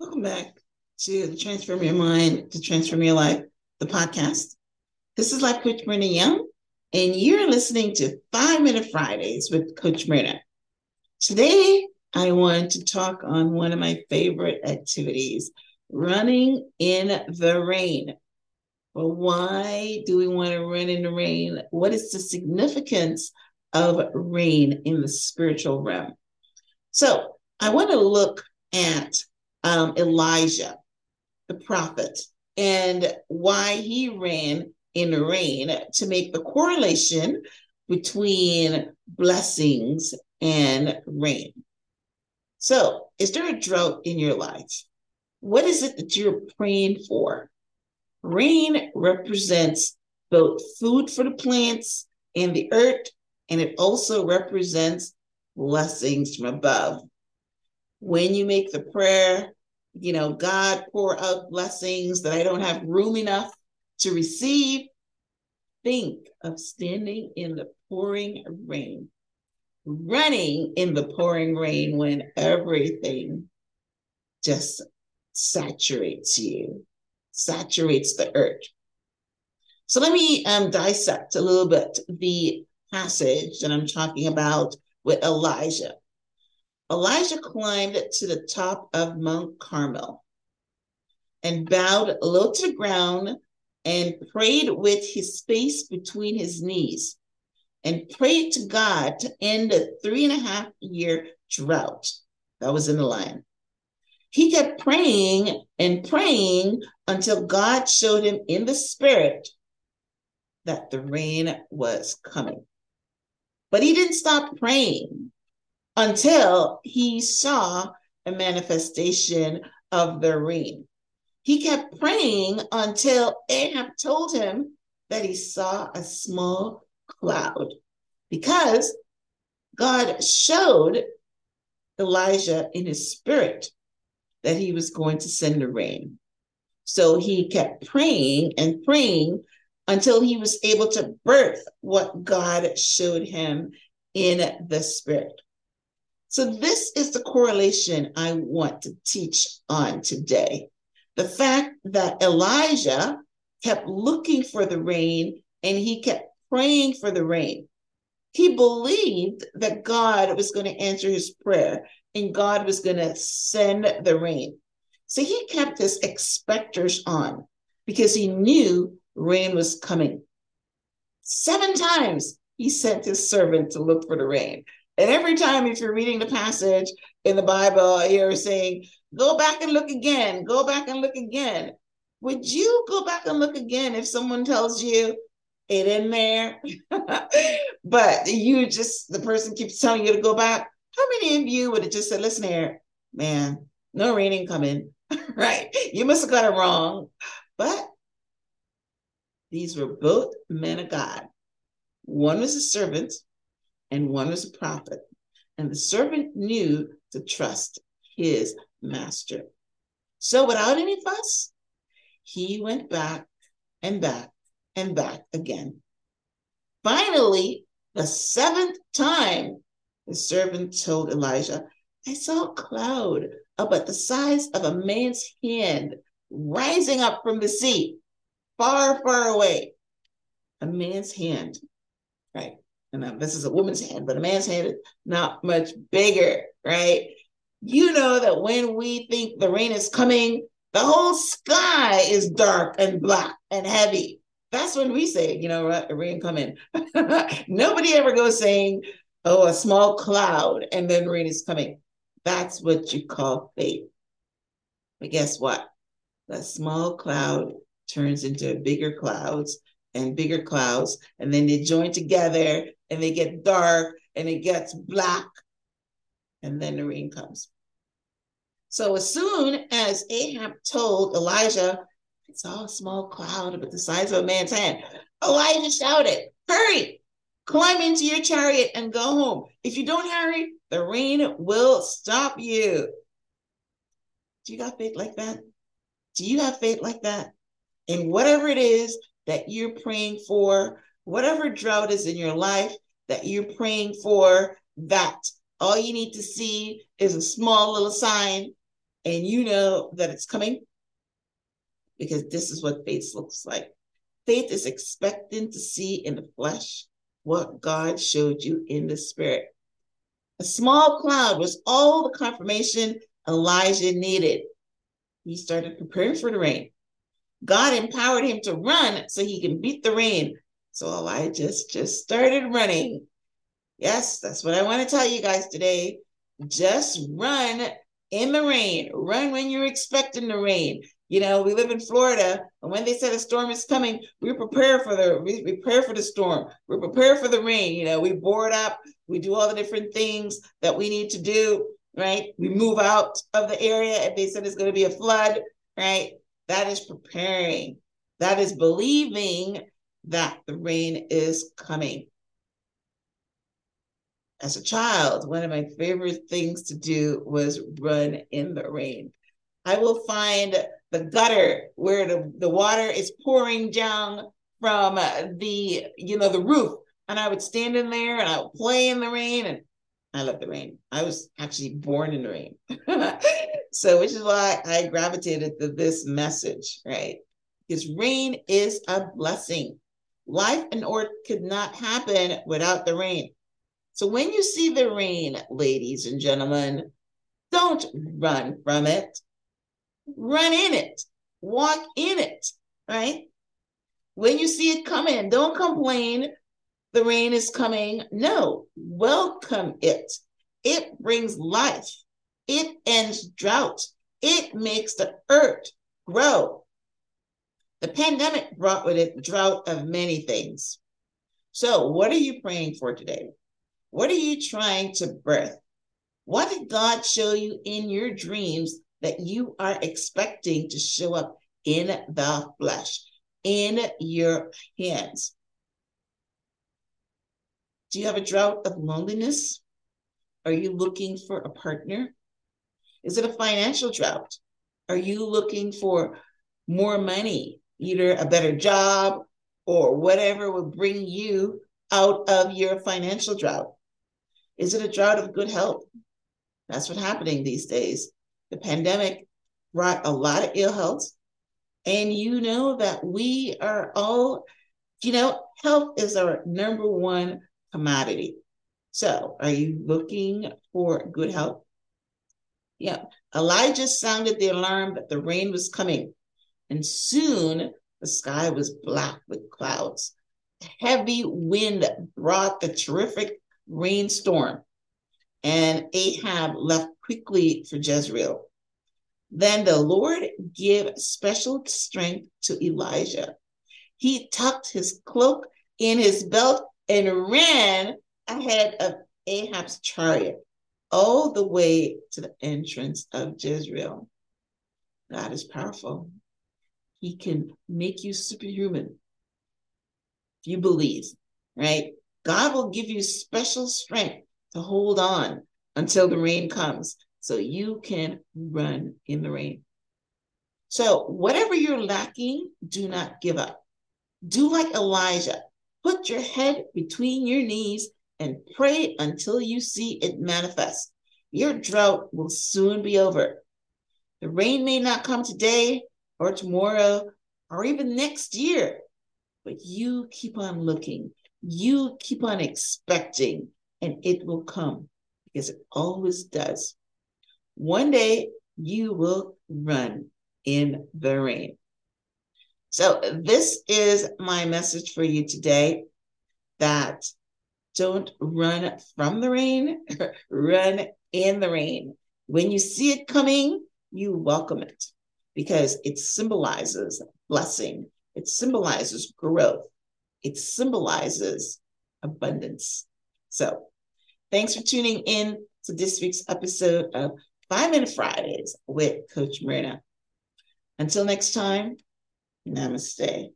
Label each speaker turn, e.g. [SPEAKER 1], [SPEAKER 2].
[SPEAKER 1] Welcome back to the Transform Your Mind to Transform Your Life, the podcast. This is Life Coach Myrna Young, and you're listening to Five Minute Fridays with Coach Myrna. Today, I want to talk on one of my favorite activities running in the rain. But why do we want to run in the rain? What is the significance of rain in the spiritual realm? So, I want to look at um, Elijah, the prophet, and why he ran in the rain to make the correlation between blessings and rain. So, is there a drought in your life? What is it that you're praying for? Rain represents both food for the plants and the earth, and it also represents blessings from above when you make the prayer, you know, God pour out blessings that I don't have room enough to receive, think of standing in the pouring rain, running in the pouring rain when everything just saturates you, saturates the earth. So let me um, dissect a little bit the passage that I'm talking about with Elijah. Elijah climbed to the top of Mount Carmel and bowed low to the ground and prayed with his face between his knees and prayed to God to end the three and a half year drought that was in the line. He kept praying and praying until God showed him in the spirit that the rain was coming. But he didn't stop praying until he saw a manifestation of the rain. He kept praying until Ahab told him that he saw a small cloud because God showed Elijah in his spirit that he was going to send the rain. So he kept praying and praying until he was able to birth what God showed him in the spirit. So, this is the correlation I want to teach on today. The fact that Elijah kept looking for the rain and he kept praying for the rain. He believed that God was going to answer his prayer and God was going to send the rain. So he kept his expectors on because he knew rain was coming. Seven times he sent his servant to look for the rain. And every time, if you're reading the passage in the Bible, you're saying, go back and look again, go back and look again. Would you go back and look again if someone tells you it in there? but you just, the person keeps telling you to go back. How many of you would have just said, listen here, man, no raining coming, right? You must have got it wrong. But these were both men of God. One was a servant, and one was a prophet. And the servant knew to trust his master. So without any fuss, he went back and back and back again. Finally, the seventh time, the servant told Elijah, I saw a cloud about the size of a man's hand rising up from the sea, far, far away. A man's hand, right? And this is a woman's hand, but a man's hand is not much bigger, right? You know that when we think the rain is coming, the whole sky is dark and black and heavy. That's when we say, you know, rain coming. Nobody ever goes saying, oh, a small cloud and then rain is coming. That's what you call faith. But guess what? That small cloud turns into bigger clouds and bigger clouds, and then they join together and they get dark and it gets black, and then the rain comes. So as soon as Ahab told Elijah, I saw a small cloud about the size of a man's hand, Elijah shouted, Hurry, climb into your chariot and go home. If you don't hurry, the rain will stop you. Do you got faith like that? Do you have faith like that? In whatever it is that you're praying for, whatever drought is in your life that you're praying for, that all you need to see is a small little sign and you know that it's coming because this is what faith looks like. Faith is expecting to see in the flesh what God showed you in the spirit. A small cloud was all the confirmation Elijah needed. He started preparing for the rain. God empowered him to run so he can beat the rain. So Elijah just, just started running. Yes, that's what I want to tell you guys today. Just run in the rain. Run when you're expecting the rain. You know, we live in Florida, and when they said a storm is coming, we prepare for the we prepare for the storm. We prepare for the rain. You know, we board up, we do all the different things that we need to do, right? We move out of the area if they said it's going to be a flood, right? That is preparing. That is believing that the rain is coming as a child, one of my favorite things to do was run in the rain. I will find the gutter where the, the water is pouring down from the, you know, the roof. And I would stand in there and I would play in the rain. And I love the rain. I was actually born in the rain. so, which is why I gravitated to this message, right? Because rain is a blessing. Life and earth could not happen without the rain. So when you see the rain, ladies and gentlemen, don't run from it. Run in it. Walk in it, right? When you see it coming, don't complain. The rain is coming. No, welcome it. It brings life. It ends drought. It makes the earth grow. The pandemic brought with it drought of many things. So, what are you praying for today? What are you trying to birth? What did God show you in your dreams that you are expecting to show up in the flesh, in your hands? Do you have a drought of loneliness? Are you looking for a partner? Is it a financial drought? Are you looking for more money, either a better job or whatever will bring you out of your financial drought? Is it a drought of good health? That's what's happening these days. The pandemic brought a lot of ill health. And you know that we are all, you know, health is our number one commodity. So, are you looking for good health? Yeah. Elijah sounded the alarm that the rain was coming, and soon the sky was black with clouds. A Heavy wind brought the terrific rainstorm, and Ahab left quickly for Jezreel. Then the Lord gave special strength to Elijah. He tucked his cloak in his belt and ran ahead of Ahab's chariot all the way to the entrance of Jezreel. God is powerful. He can make you superhuman if you believe, right? God will give you special strength to hold on until the rain comes so you can run in the rain. So, whatever you're lacking, do not give up. Do like Elijah. Put your head between your knees and pray until you see it manifest. Your drought will soon be over. The rain may not come today or tomorrow or even next year, but you keep on looking you keep on expecting and it will come because it always does. One day you will run in the rain. So, this is my message for you today that don't run from the rain, run in the rain. When you see it coming, you welcome it because it symbolizes blessing, it symbolizes growth, it symbolizes abundance. So, thanks for tuning in to this week's episode of Five Minute Fridays with Coach Myrna. Until next time, namaste.